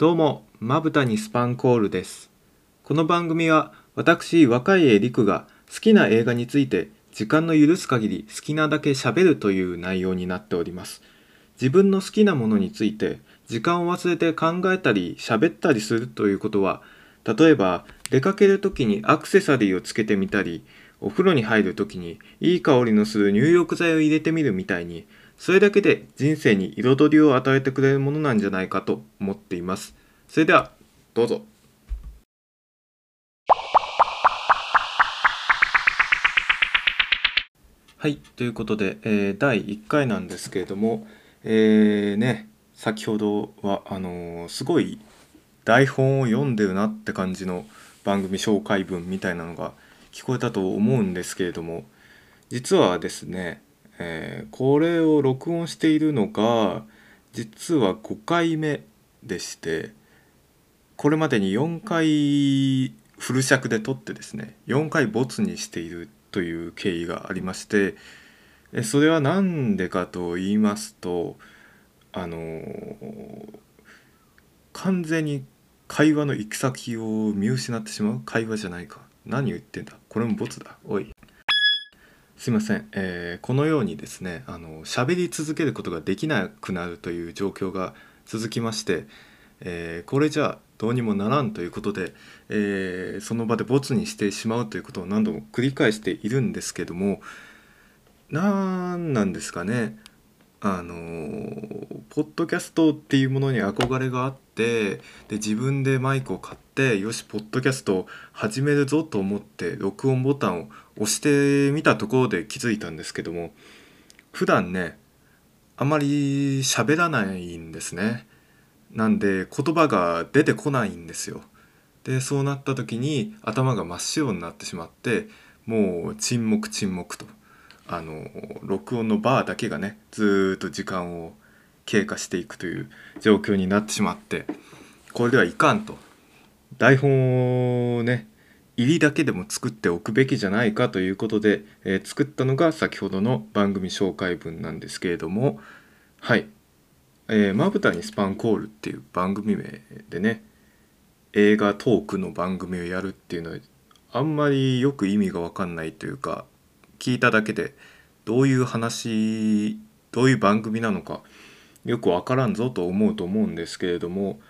どうも、まぶたにスパンコールです。この番組は私、若い江陸が好きな映画について時間の許す限り好きなだけ喋るという内容になっております。自分の好きなものについて時間を忘れて考えたり喋ったりするということは、例えば出かける時にアクセサリーをつけてみたり、お風呂に入る時にいい香りのする入浴剤を入れてみるみたいに、それだけで人生に彩りを与えてくれるものなんじゃないかと思っています。それでは、どうぞ。はい、ということで、えー第1回なんですけれども、えーね、先ほどはあのーすごい台本を読んでるなって感じの番組紹介文みたいなのが聞こえたと思うんですけれども実はですね、えーこれを録音しているのが実は5回目でしてこれまでに4回フル尺で撮ってですね4回ボツにしているという経緯がありましてそれは何でかと言いますとあのー完全に会話の行き先を見失ってしまう？会話じゃないか。何言ってんだ？これもボツだ。おい。すいません、えーこのようにですねあの喋り続けることができなくなるという状況が続きまして、えーこれじゃどうにもならんということで、えーその場でボツにしてしまうということを何度も繰り返しているんですけどもなんなんですかねあのポッドキャストっていうものに憧れがあってで自分でマイクを買ってよしポッドキャスト始めるぞと思って録音ボタンを押してみたところで気づいたんですけども普段ねあまり喋らないんですね。なんで言葉が出てこないんですよ。でそうなった時に頭が真っ白になってしまってもう沈黙沈黙とあの録音のバーだけがねずっと時間を経過していくという状況になってしまってこれではいかんと。台本をね入りだけでも作っておくべきじゃないかということで、えー作ったのが先ほどの番組紹介文なんですけれどもはい。まぶたにスパンコールっていう番組名でね映画トークの番組をやるっていうのはあんまりよく意味が分かんないというか聞いただけでどういう話どういう番組なのかよく分からんぞと思うと思うんですけれども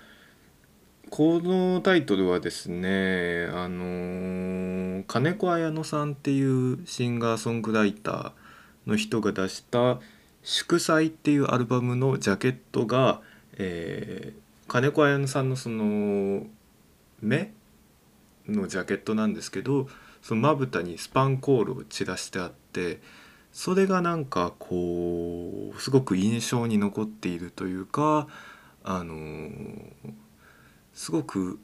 このタイトルはですねあの金子綾乃さんっていうシンガーソングライターの人が出した「祝祭」っていうアルバムのジャケットが、えー金子綾乃さんのその目のジャケットなんですけどそのまぶたにスパンコールを散らしてあってそれがなんかこうすごく印象に残っているというかあのーすごく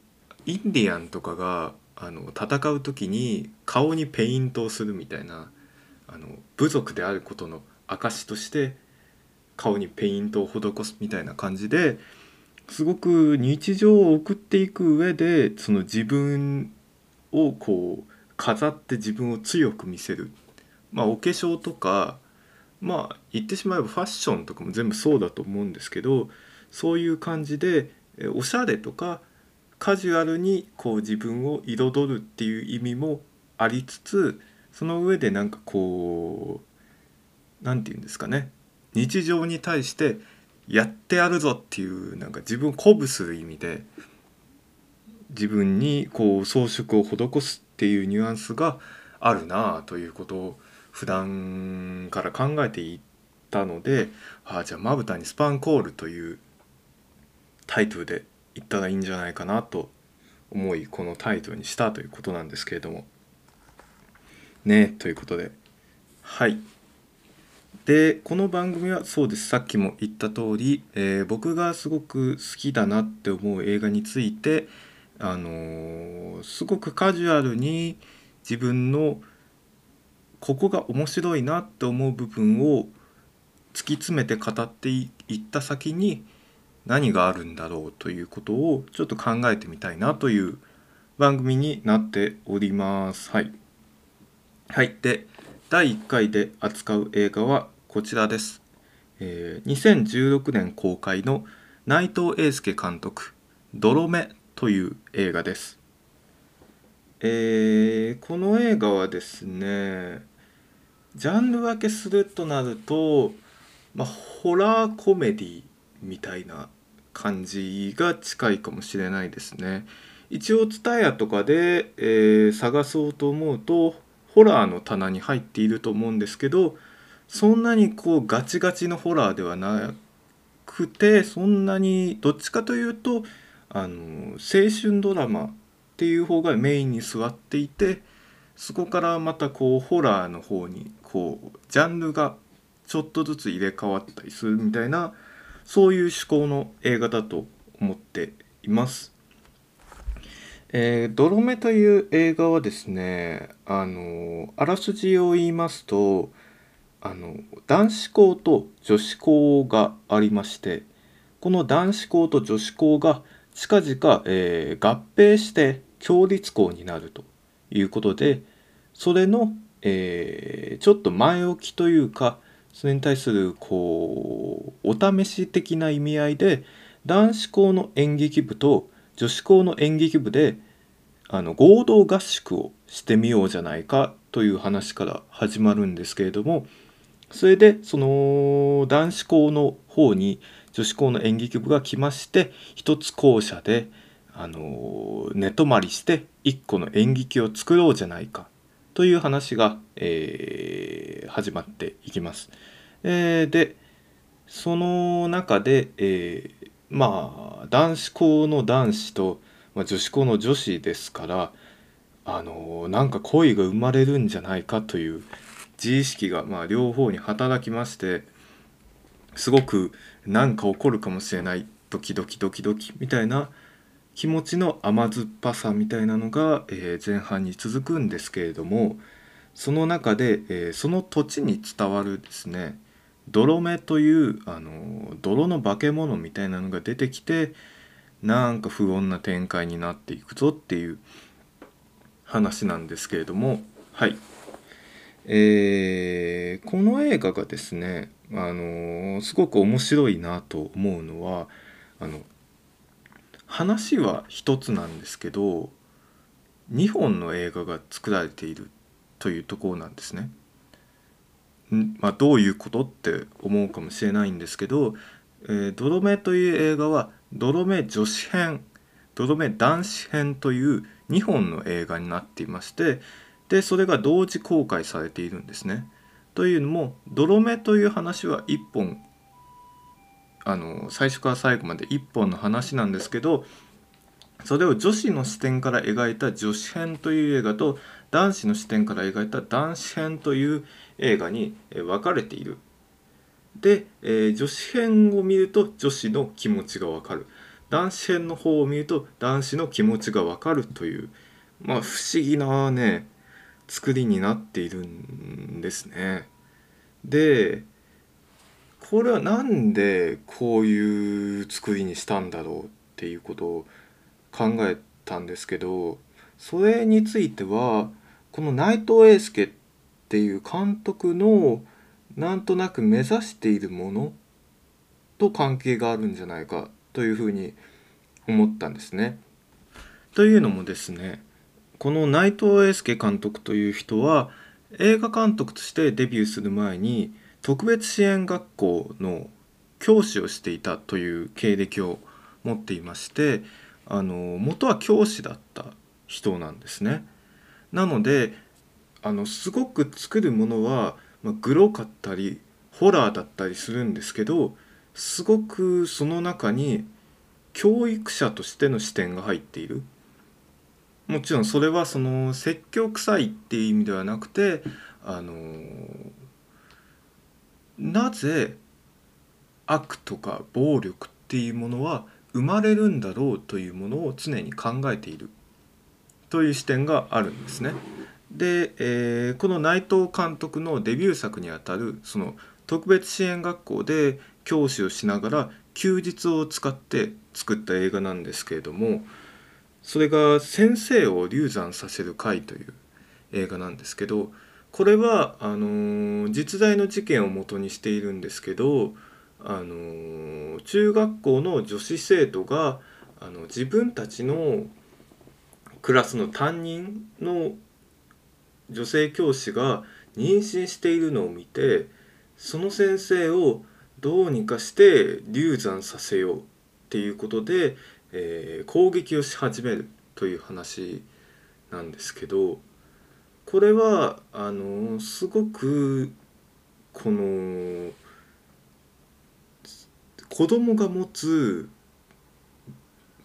インディアンとかがあの戦う時に顔にペイントをするみたいなあの部族であることの証として顔にペイントを施すみたいな感じですごく日常を送っていく上でその自分をこう飾って自分を強く見せる。まあお化粧とかまあ言ってしまえばファッションとかも全部そうだと思うんですけどそういう感じでおしゃれとかカジュアルにこう自分を彩るっていう意味もありつつその上でなんかこう何て言うんですかね。日常に対してやってやるぞっていうなんか自分を鼓舞する意味で自分にこう装飾を施すっていうニュアンスがあるなあということを普段から考えていたのでああじゃあまぶたにスパンコールというタイトルで言ったらいいんじゃないかなと思いこのタイトルにしたということなんですけれども。ねということで。はい。でこの番組はそうです。さっきも言った通り、えー僕がすごく好きだなって思う映画についてあのーすごくカジュアルに自分のここが面白いなって思う部分を突き詰めて語っていった先に何があるんだろうということをちょっと考えてみたいなという番組になっております。はい。はい。で、第1回で扱う映画はこちらです。えー2016年公開の内藤英介監督「泥目」という映画です。えー、この映画はですねジャンル分けするとなると、まあ、ホラーコメディみたいな感じが近いかもしれないですね。一応 TSUTAYA とかで、えー、探そうと思うとホラーの棚に入っていると思うんですけどそんなにこうガチガチのホラーではなくてそんなにどっちかというとあの青春ドラマっていう方がメインに座っていてそこからまたこうホラーの方にこうジャンルがちょっとずつ入れ替わったりするみたいなそういう趣向の映画だと思っています。えー、ドロメという映画はですねあのあらすじを言いますとあの男子校と女子校がありましてこの男子校と女子校が近々、えー、合併して共立校になるということでそれの、えー、ちょっと前置きというかそれに対するこうお試し的な意味合いで男子校の演劇部と女子校の演劇部であの合同合宿をしてみようじゃないかという話から始まるんですけれどもそれでその男子校の方に女子校の演劇部が来まして一つ校舎であの寝泊まりして一個の演劇を作ろうじゃないかという話が、えー、始まっていきます。えー、でその中で、えー、まあ男子校の男子と、まあ、女子校の女子ですからあのなんか恋が生まれるんじゃないかという自意識がまあ両方に働きましてすごく何か起こるかもしれないドキドキドキドキみたいな気持ちの甘酸っぱさみたいなのが、えー、前半に続くんですけれどもその中で、えー、その土地に伝わるですね泥目というあの泥の化け物みたいなのが出てきてなんか不穏な展開になっていくぞっていう話なんですけれどもはい。えー、この映画がですね、あのすごく面白いなと思うのはあの話は一つなんですけど2本の映画が作られているというところなんですね。まあ、どういうことって思うかもしれないんですけど「えー、」という映画は「ドロメ女子編」「ドロメ男子編」という2本の映画になっていましてでそれが同時公開されているんですね。というのも「泥目」という話は1本あの最初から最後まで1本の話なんですけどそれを女子の視点から描いた女子編という映画と男子の視点から描いた男子編という映画に分かれている。で、えー、女子編を見ると女子の気持ちが分かる男子編の方を見ると男子の気持ちが分かるというまあ不思議なね作りになっているんですね。でこれは何でこういう作りにしたんだろうっていうことを考えたんですけどそれについてはこの内藤英介っていう監督のなんとなく目指しているものと関係があるんじゃないかというふうに思ったんですね。というのもですねこの内藤英介監督という人は映画監督としてデビューする前に特別支援学校の教師をしていたという経歴を持っていましてあの元は教師だった人なんですね。なのであのすごく作るものは、まあ、グロかったりホラーだったりするんですけどすごくその中に教育者としての視点が入っている。もちろんそれはその説教臭いっていう意味ではなくてあのなぜ悪とか暴力っていうものは生まれるんだろうというものを常に考えているという視点があるんですね。で、えー、この内藤監督のデビュー作にあたるその特別支援学校で教師をしながら休日を使って作った映画なんですけれどもそれが「先生を流産させる会」という映画なんですけどこれはあの実在の事件をもとにしているんですけどあの中学校の女子生徒があの自分たちのクラスの担任の女性教師が妊娠しているのを見てその先生をどうにかして流産させようっていうことで、えー、攻撃をし始めるという話なんですけどこれはあのすごくこの子供が持つ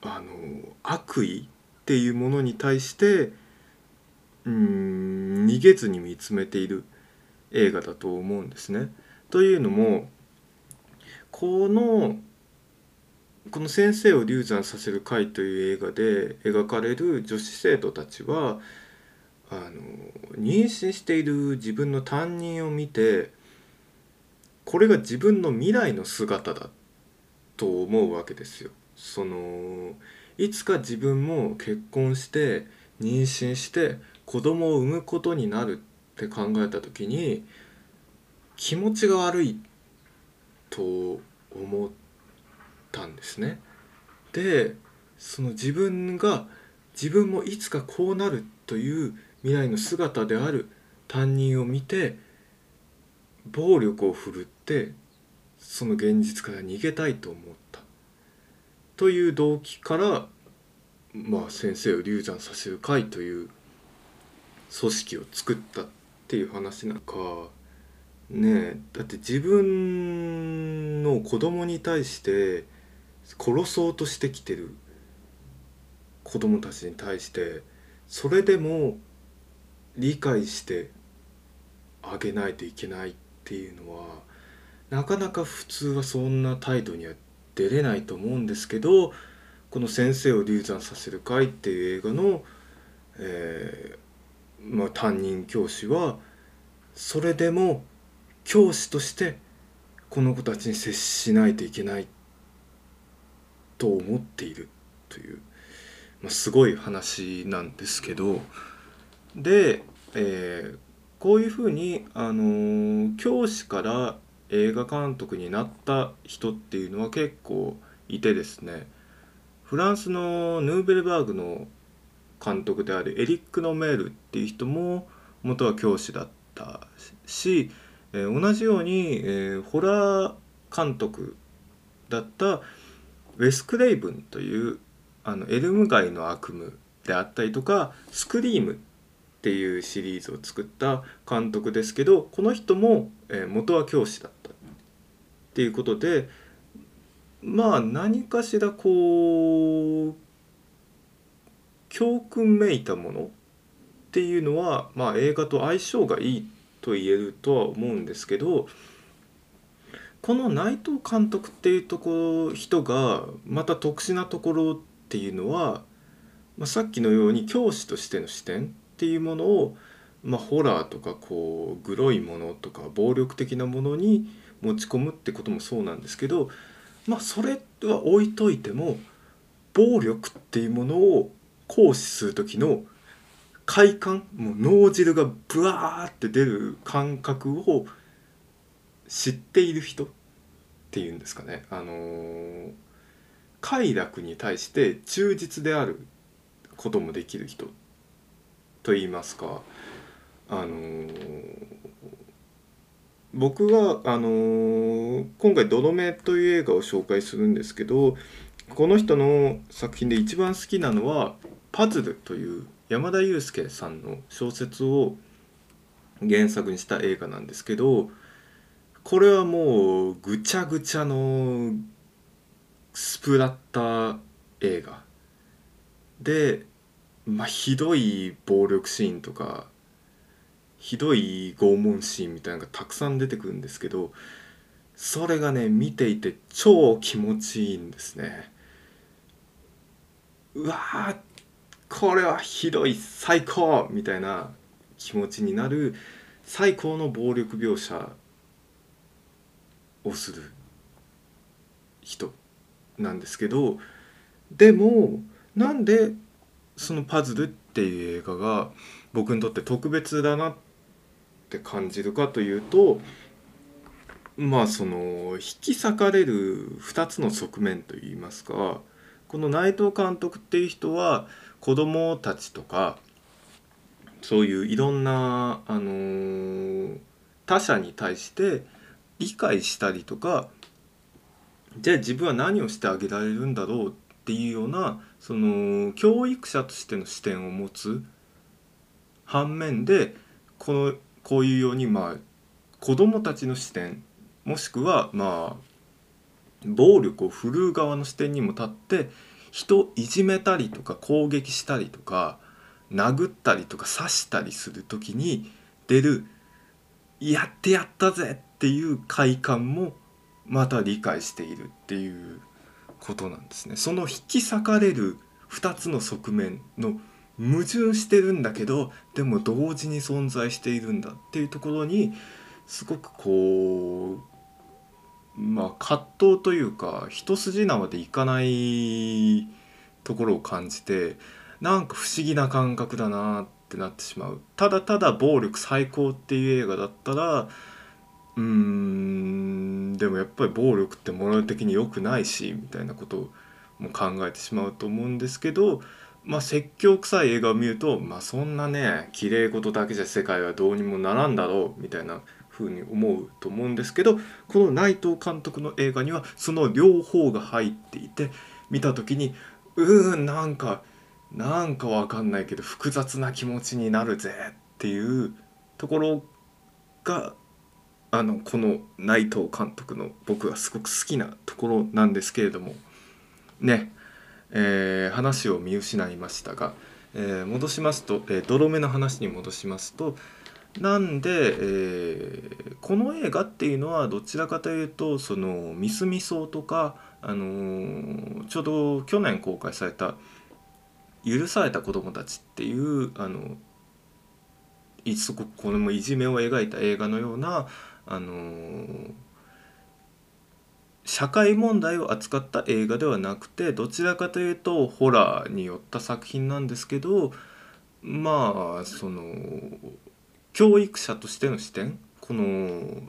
あの悪意っていうものに対してうん逃げずに見つめている映画だと思うんですね。というのもこのこの「先生を流産させる会」という映画で描かれる女子生徒たちはあの妊娠している自分の担任を見てこれが自分の未来の姿だと思うわけですよ。そのいつか自分も結婚して妊娠して子供を産むことになるって考えた時に気持ちが悪いと思ったんですね。でその自分が自分もいつかこうなるという未来の姿である担任を見て暴力を振るってその現実から逃げたいと思った。という動機からまあ先生を流産させる会という組織を作ったっていう話なんか。ねえだって自分の子供に対して殺そうとしてきてる子供たちに対してそれでも理解してあげないといけないっていうのはなかなか普通はそんな態度には出れないと思うんですけどこの「先生を流産させる会」っていう映画の、えーまあ、担任教師はそれでも教師としてこの子たちに接しないといけないと思っているという、まあ、すごい話なんですけどで、えー、こういうふうに、あのー、教師から映画監督になった人っていうのは結構いてですねフランスのヌーベルバーグの監督であるエリック・ノメールっていう人も元は教師だったし、えー、同じように、えー、ホラー監督だったウェス・クレイブンというあのエルム街の悪夢であったりとかスクリームっていうシリーズを作った監督ですけどこの人も、えー、元は教師だったっていうことでまあ何かしらこう教訓めいたものっていうのは、まあ、映画と相性がいいと言えるとは思うんですけどこの内藤監督っていうところ人がまた特殊なところっていうのは、まあ、さっきのように教師としての視点っていうものを、まあ、ホラーとかこうグロいものとか暴力的なものに持ち込むってこともそうなんですけどまあそれは置いといても暴力っていうものを行使する時の快感もう脳汁がブワーって出る感覚を知っている人っていうんですかね。あのー、快楽に対して忠実であることもできる人っと言いますか。あのー、僕はあのー、今回「どどめ」という映画を紹介するんですけどこの人の作品で一番好きなのは「パズル」という山田裕介さんの小説を原作にした映画なんですけどこれはもうぐちゃぐちゃのスプラッター映画。でまあ、ひどい暴力シーンとかひどい拷問シーンみたいなのがたくさん出てくるんですけどそれがね見ていて超気持ちいいんですね。うわこれはひどい最高みたいな気持ちになる最高の暴力描写をする人なんですけどでもなんでその「パズル」っていう映画が僕にとって特別だなって感じるかというとまあその引き裂かれる2つの側面といいますかこの内藤監督っていう人は子供たちとかそういういろんな、あの他者に対して理解したりとかじゃあ自分は何をしてあげられるんだろうっていうようなその教育者としての視点を持つ反面でこのこういうようにまあ子どもたちの視点もしくはまあ暴力を振るう側の視点にも立って人をいじめたりとか攻撃したりとか殴ったりとか刺したりする時に出るやってやったぜっていう快感もまた理解しているっていうことなんですね。その引き裂かれる2つの側面の矛盾してるんだけどでも同時に存在しているんだっていうところにすごくこうまあ葛藤というか一筋縄でいかないところを感じてなんか不思議な感覚だなってなってしまうただただ暴力最高っていう映画だったらうーんでもやっぱり暴力ってモラル的に良くないしみたいなことも考えてしまうと思うんですけどまあ説教臭い映画を見るとまあそんなね綺麗事だけじゃ世界はどうにもならんだろうみたいな風に思うと思うんですけどこの内藤監督の映画にはその両方が入っていて見た時にうーんなんかなんかわかんないけど複雑な気持ちになるぜっていうところがあのこの内藤監督の僕がすごく好きなところなんですけれどもね、えー話を見失いましたが、えー戻しますと、えー泥目の話に戻しますとなんで、えーこの映画っていうのはどちらかというとそのミスミソとか、あのーちょうど去年公開された「許された子供たち」っていうあのすごくこれもいじめを描いた映画のような、あのー社会問題を扱った映画ではなくてどちらかというとホラーによった作品なんですけどまあその教育者としての視点この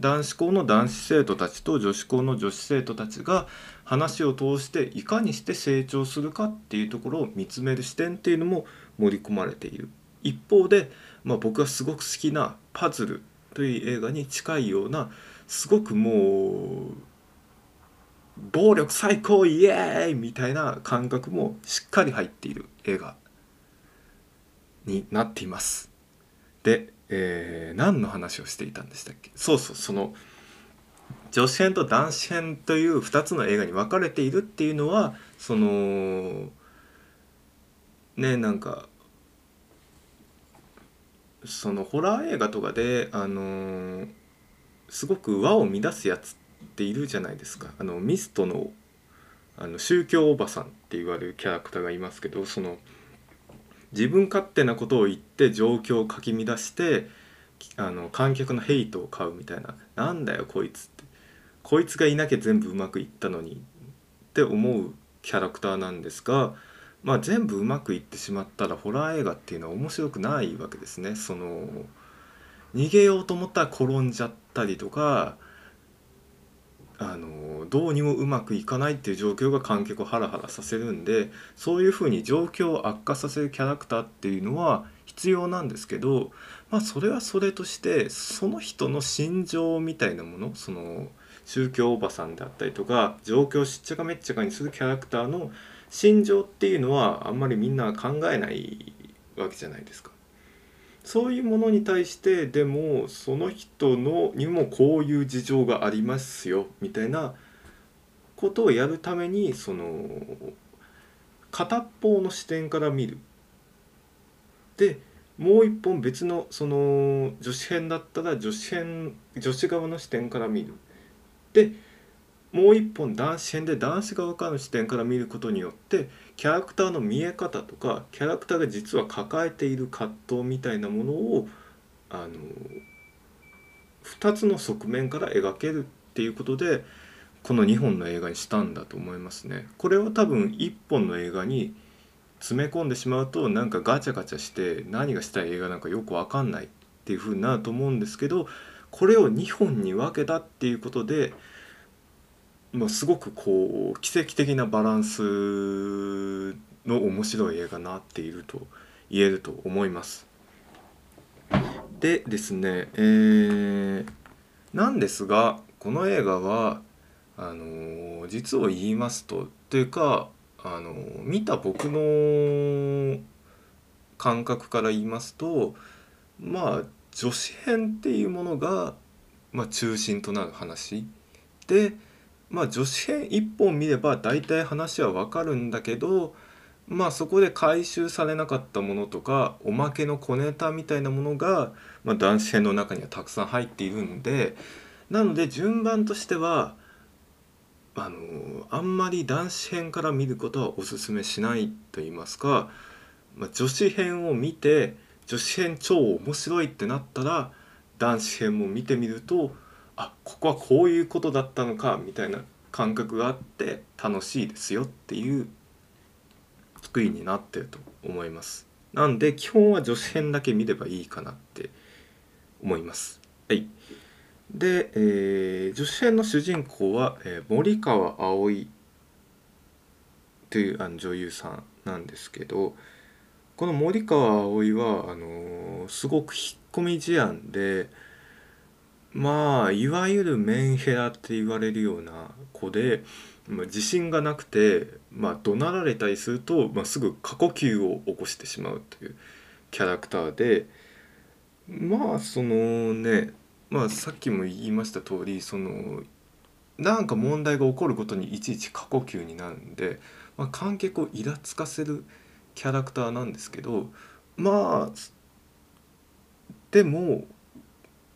男子校の男子生徒たちと女子校の女子生徒たちが話を通していかにして成長するかっていうところを見つめる視点っていうのも盛り込まれている。一方で、まあ、僕がすごく好きな「パズル」という映画に近いようなすごくもう暴力最高イエーイみたいな感覚もしっかり入っている映画になっています。で、えー何の話をしていたんでしたっけ？そうそうその女子編と男子編という2つの映画に分かれているっていうのはそのねなんかそのホラー映画とかであのーすごく和を乱すやつっているじゃないですか。あのミストのあの宗教おばさんって言われるキャラクターがいますけどその自分勝手なことを言って状況をかき乱してあの観客のヘイトを買うみたいな「なんだよこいつ」って。こいつがいなきゃ全部うまくいったのにって思うキャラクターなんですが、まあ、全部うまくいってしまったらホラー映画っていうのは面白くないわけですね。その逃げようと思ったら転んじゃったりとかあのどうにもうまくいかないっていう状況が観客をハラハラさせるんでそういうふうに状況を悪化させるキャラクターっていうのは必要なんですけど、まあ、それはそれとしてその人の心情みたいなものその宗教おばさんであったりとか状況をしっちゃかめっちゃかにするキャラクターの心情っていうのはあんまりみんな考えないわけじゃないですか。そういうものに対してでもその人のにもこういう事情がありますよみたいなことをやるためにその片方の視点から見る。でもう一本別のその女子編だったら女子編女子側の視点から見る。でもう一本男子編で男子側からの視点から見ることによってキャラクターの見え方とかキャラクターが実は抱えている葛藤みたいなものをあの2つの側面から描けるっていうことでこの2本の映画にしたんだと思いますね。これは多分1本の映画に詰め込んでしまうとなんかガチャガチャして何がしたい映画なんかよく分かんないっていう風になると思うんですけどこれを2本に分けたっていうことでまあ、すごくこう奇跡的なバランスの面白い映画になっていると言えると思います。でですね、えー、なんですがこの映画はあの実を言いますとというかあの見た僕の感覚から言いますとまあ女子編っていうものが、まあ、中心となる話で、まあ、女子編一本見れば大体話はわかるんだけどまあそこで回収されなかったものとかおまけの小ネタみたいなものが、まあ、男子編の中にはたくさん入っているんでなので順番としてはあのあんまり男子編から見ることはおすすめしないと言いますか、まあ、女子編を見て女子編超面白いってなったら男子編も見てみるとあここはこういうことだったのかみたいな感覚があって楽しいですよっていう作りになってると思います。なんで基本は女子編だけ見ればいいかなって思います。はい。で、えー、女子編の主人公は、えー、森川葵というあの女優さんなんですけどこの森川葵はあのー、すごく引っ込み思案でまあいわゆるメンヘラって言われるような子で、まあ、自信がなくて、まあ、怒鳴られたりすると、まあ、すぐ過呼吸を起こしてしまうというキャラクターでまあそのねまあさっきも言いました通りそのなんか問題が起こることにいちいち過呼吸になるんで、まあ、観客をイラつかせるキャラクターなんですけどまあでも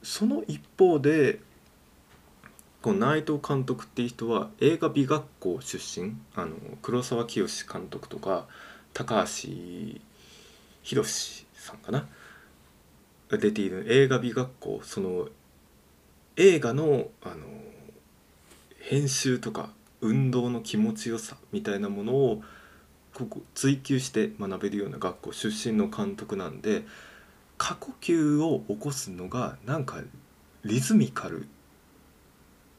その一方でこの内藤監督っていう人は映画美学校出身あの黒沢清監督とか高橋宏さんかな？が出ている映画美学校その映画のあの編集とか運動の気持ちよさみたいなものをここ追求して学べるような学校出身の監督なんで過呼吸を起こすのがなんかリズミカル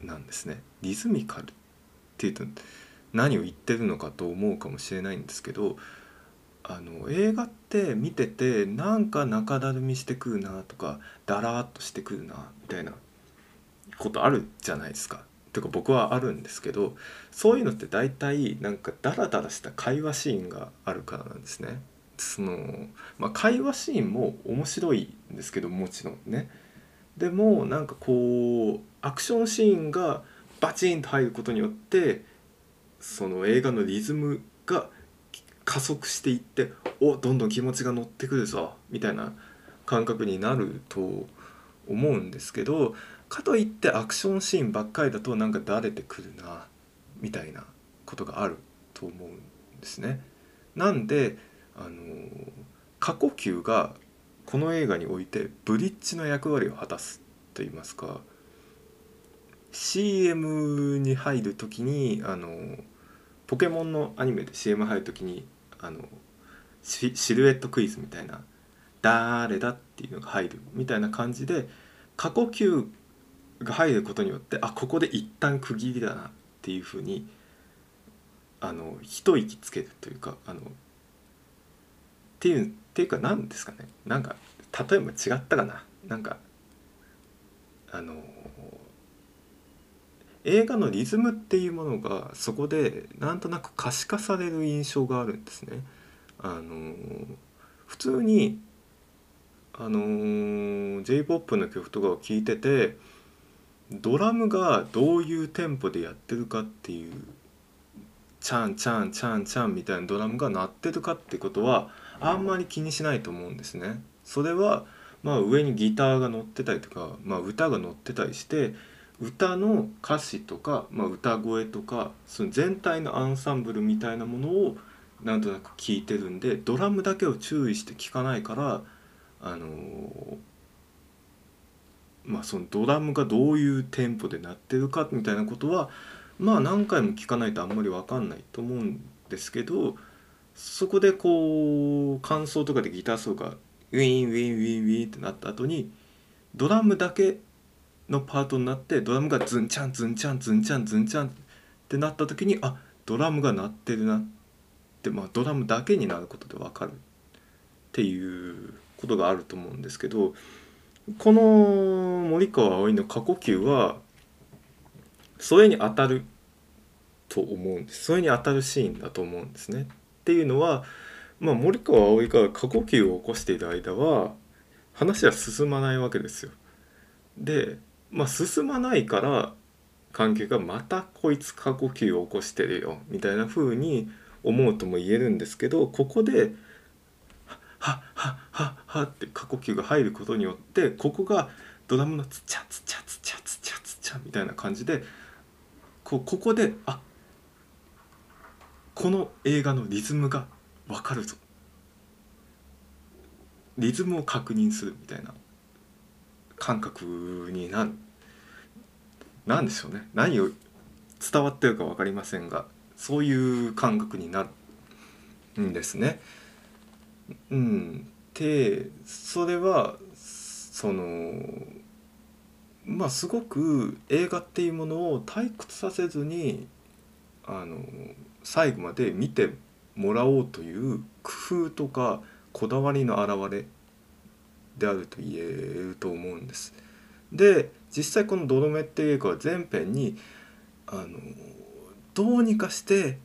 なんですね。リズミカルっていうと何を言ってるのかと思うかもしれないんですけどあの映画って見ててなんか中だるみしてくるなとかだらーっとしてくるなみたいなことあるじゃないですか。てか僕はあるんですけどそういうのって大体なんかダラダラした会話シーンがあるからなんですね。そのまあ、会話シーンも面白いんですけどもちろんね。でもなんかこうアクションシーンがバチンと入ることによってその映画のリズムが加速していっておどんどん気持ちが乗ってくるぞみたいな感覚になると思うんですけどかといってアクションシーンばっかりだとなんかだれてくるなみたいなことがあると思うんですね。なんであの過呼吸がこの映画においてブリッジの役割を果たすと言いますか CM に入る時にあのポケモンのアニメで CM 入る時にあのシルエットクイズみたいな「誰だ?」っていうのが入るみたいな感じで過呼吸が入ることによってあここで一旦区切りだなっていうふうにあの一息つけるというかあのっていうっていうか何ですかねなんか例えば違ったかななんかあの映画のリズムっていうものがそこでなんとなく可視化される印象があるんですね。あの普通にあの J−POP の曲とかを聴いててドラムがどういうテンポでやってるかっていうチャンチャンチャンチャンみたいなドラムが鳴ってるかってことはあんまり気にしないと思うんですね。それはまあ上にギターが乗ってたりとか、まあ、歌が乗ってたりして歌の歌詞とか、まあ、歌声とかその全体のアンサンブルみたいなものをなんとなく聞いてるんでドラムだけを注意して聞かないからあのー、まあそのドラムがどういうテンポで鳴ってるかみたいなことはまあ何回も聞かないとあんまり分かんないと思うんですけどそこでこう感想とかでギターソロがウィンウィンウィンウィンってなった後にドラムだけのパートになってドラムがズンチャンズンチャンズンチャンズンチャンってなった時にあドラムが鳴ってるなってまあドラムだけになることで分かるっていうことがあると思うんですけどこの森川葵の過呼吸はそれに当たると思うんですそれに当たるシーンだと思うんですね。っていうのは、まあ、森川葵が過呼吸を起こしている間は話は進まないわけですよ。で、まあ、進まないから関係がまたこいつ過呼吸を起こしてるよみたいな風に思うとも言えるんですけどここで「はっはっはっは」って過呼吸が入ることによってここがドラムのツチャツチャツチャツチャツチャみたいな感じでこうここであこの映画のリズムが分かるぞ。リズムを確認するみたいな感覚になる。何でしょうね。何を伝わってるか分かりませんがそういう感覚になるんですね。うん、でそれはそのまあすごく映画っていうものを退屈させずにあの最後まで見てもらおうという工夫とかこだわりの表れであると言えると思うんです。で実際この「ドロメ」っていう映画は全編にあのどうにかして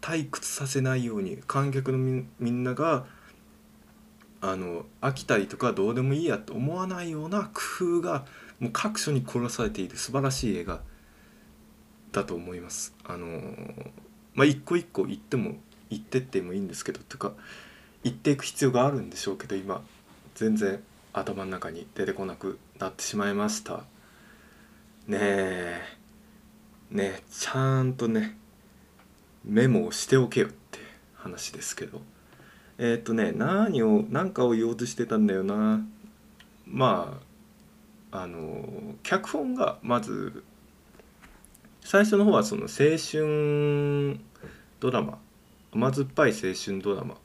退屈させないように観客のみんながあの飽きたりとかどうでもいいやと思わないような工夫がもう各所に殺されている素晴らしい映画だと思います。あのまあ一個一個言っても言ってってもいいんですけどとか言っていく必要があるんでしょうけど今全然頭の中に出てこなくなってしまいました。ねえ。ねえちゃんとねメモをしておけよって話ですけど。えっ、とね何を何かを言おうとしてたんだよな。まああの脚本がまず最初の方はその青春ドラマ甘酸っぱい青春ドラマ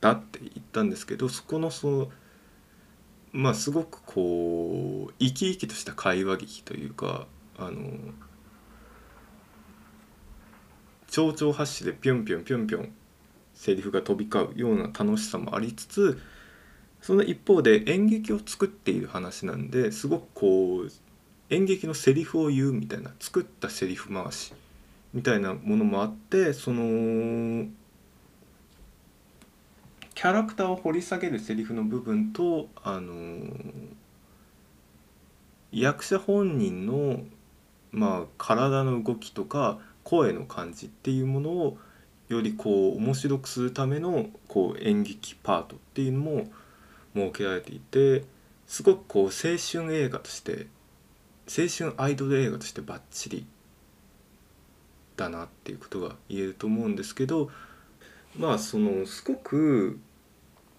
だって言ったんですけどそこのそのまあすごくこう生き生きとした会話劇というかあの蝶々発しでぴょんぴょんぴょんぴょんセリフが飛び交うような楽しさもありつつその一方で演劇を作っている話なんですごくこう演劇のセリフを言うみたいな作ったセリフ回しみたいなものもあってそのキャラクターを掘り下げるセリフの部分とあの役者本人のまあ体の動きとか声の感じっていうものをよりこう面白くするためのこう演劇パートっていうのも設けられていてすごくこう青春映画として青春アイドル映画としてバッチリだなっていうことが言えると思うんですけどまあそのすごく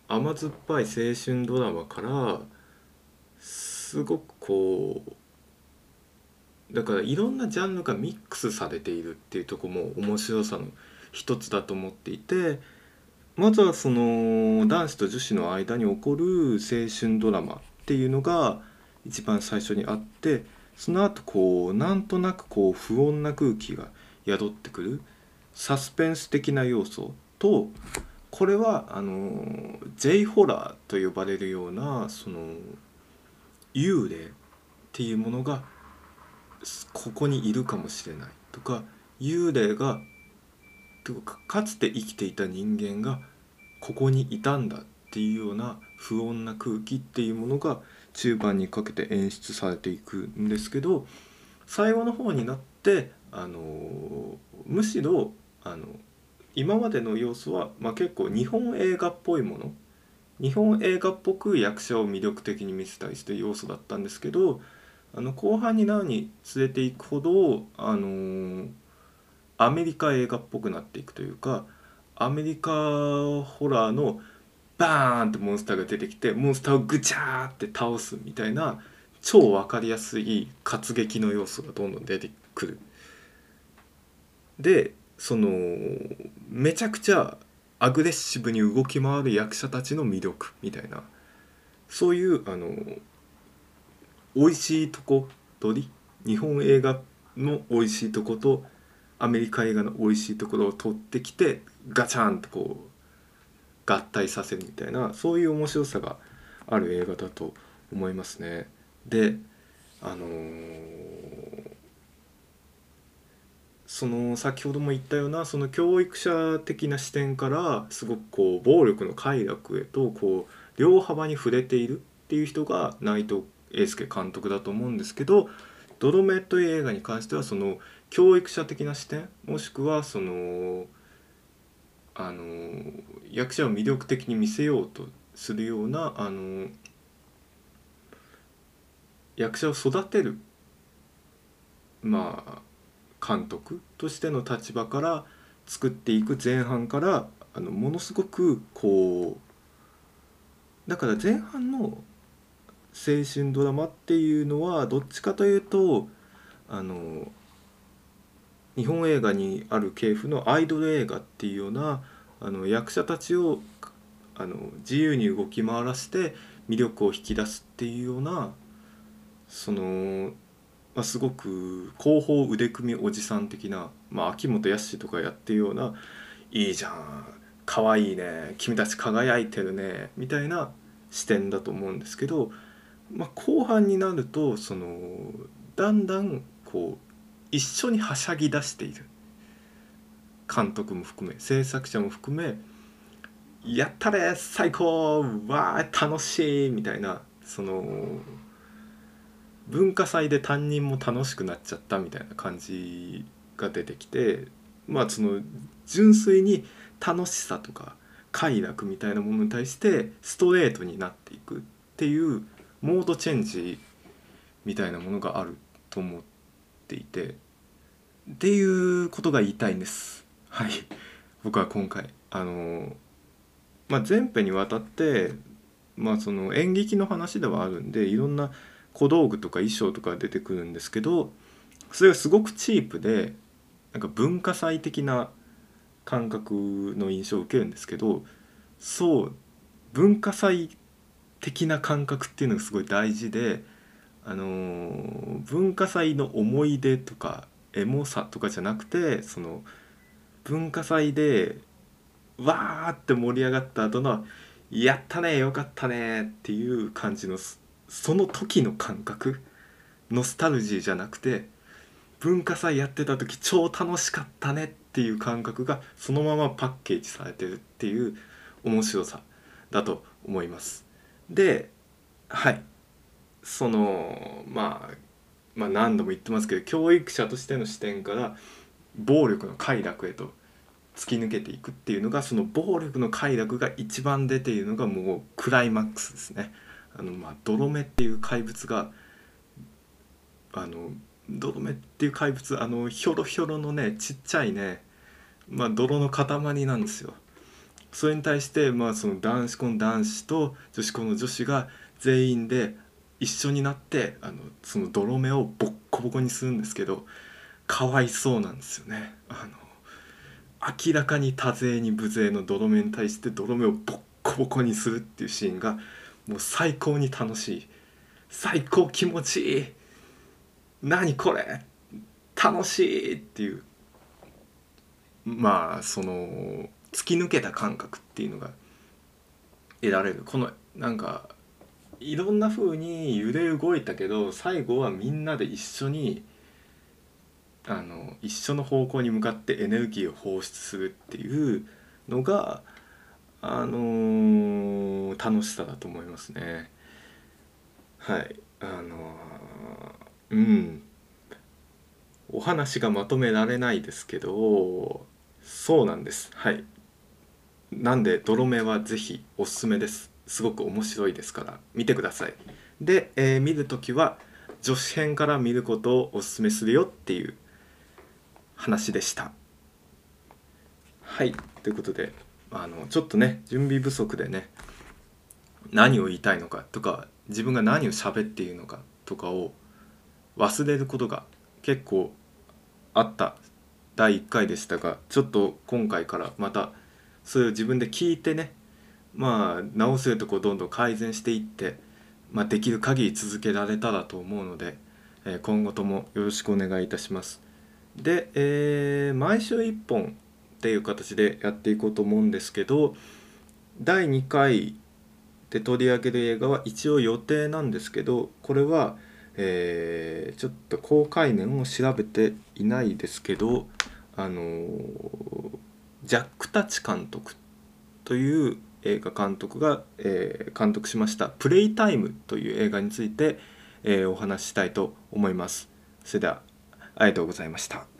甘酸っぱい青春ドラマからすごくこうだからいろんなジャンルがミックスされているっていうとこも面白さの一つだと思っていてまずはその男子と女子の間に起こる青春ドラマっていうのが一番最初にあってその後こうなんとなくこう不穏な空気が宿ってくるサスペンス的な要素とこれはあの J ホラーと呼ばれるようなその幽霊っていうものがここにいるかもしれない。とか幽霊がかつて生きていた人間がここにいたんだっていうような不穏な空気っていうものが中盤にかけて演出されていくんですけど最後の方になってあのむしろあの今までの要素は、まあ、結構日本映画っぽいもの日本映画っぽく役者を魅力的に見せたりして要素だったんですけどあの後半になるに連れていくほどあのアメリカ映画っぽくなっていくというかアメリカホラーのバーンってモンスターが出てきてモンスターをぐちゃーって倒すみたいな超分かりやすい活劇の要素がどんどん出てくる。でそのめちゃくちゃアグレッシブに動き回る役者たちの魅力みたいなそういうあの美味しいとこ取り日本映画の美味しいとことアメリカ映画の美味しいところを取ってきてガチャンとこう合体させるみたいなそういう面白さがある映画だと思いますね。であのー、その先ほども言ったようなその教育者的な視点からすごくこう暴力の快楽へとこう両幅に触れているっていう人が内藤英介監督だと思うんですけど「ドロメ」という映画に関してはその教育者的な視点もしくはそのあの役者を魅力的に見せようとするようなあの役者を育てるまあ監督としての立場から作っていく前半からあのものすごくこうだから前半の青春ドラマっていうのはどっちかというとあの日本映画にある系譜のアイドル映画っていうようなあの役者たちをあの自由に動き回らせて魅力を引き出すっていうようなその、まあ、すごく広報腕組みおじさん的な、まあ、秋元康とかやってるような「いいじゃんかわいいね君たち輝いてるね」みたいな視点だと思うんですけど、まあ、後半になるとそのだんだんこう一緒にはしゃぎ出している監督も含め制作者も含め「やったれ最高わー楽しい!」みたいなその文化祭で担任も楽しくなっちゃったみたいな感じが出てきてまあその純粋に楽しさとか快楽みたいなものに対してストレートになっていくっていうモードチェンジみたいなものがあると思っていてっていうことが言いたいんです。はい。僕は今回。あのまあ前編にわたってまあその演劇の話ではあるんでいろんな小道具とか衣装とか出てくるんですけどそれがすごくチープでなんか文化祭的な感覚の印象を受けるんですけどそう文化祭的な感覚っていうのがすごい大事であの、文化祭の思い出とかエモさとかじゃなくてその文化祭でわーって盛り上がった後の「やったねよかったね」っていう感じのその時の感覚ノスタルジーじゃなくて文化祭やってた時超楽しかったねっていう感覚がそのままパッケージされてるっていう面白さだと思います。ではいそのまあまあ何度も言ってますけど教育者としての視点から暴力の快楽へと突き抜けていくっていうのがその暴力の快楽が一番出ているのがもうクライマックスですね。あのまあ泥目っていう怪物があの泥目っていう怪物あのひょろひょろのねちっちゃいねまあ泥の塊なんですよ。それに対してまあその男子校の男子と女子校の女子が全員で一緒になってあのその泥目をボッコボコにするんですけどかわいそうなんですよね。あの明らかに多勢に無勢の泥目に対して泥目をボッコボコにするっていうシーンがもう最高に楽しい。最高気持ちいい。何これ。楽しいっていう。まあその突き抜けた感覚っていうのが得られる。このなんかいろんな風に揺れ動いたけど最後はみんなで一緒にあの一緒の方向に向かってエネルギーを放出するっていうのがあのー、楽しさだと思いますね。はい。あのー、うん。お話がまとめられないですけどそうなんです。はい。なんで泥目は是非おすすめです。すごく面白いですから見てください。で、えー、見る時は女子編から見ることをおすすめするよっていう話でした。はい。ということであのちょっとね準備不足でね何を言いたいのかとか自分が何を喋っているのかとかを忘れることが結構あった第1回でしたがちょっと今回からまたそれを自分で聞いてねまあ直せるとこどんどん改善していって、まあ、できる限り続けられたらと思うのでえー今後ともよろしくお願いいたします。で、えー毎週1本っていう形でやっていこうと思うんですけど第2回で取り上げる映画は一応予定なんですけどこれは、えーちょっと公開年を調べていないですけどあのージャック・タッチ監督という映画監督が、えー監督しました「プレイタイム」という映画について、えーお話ししたいと思います。それではありがとうございました。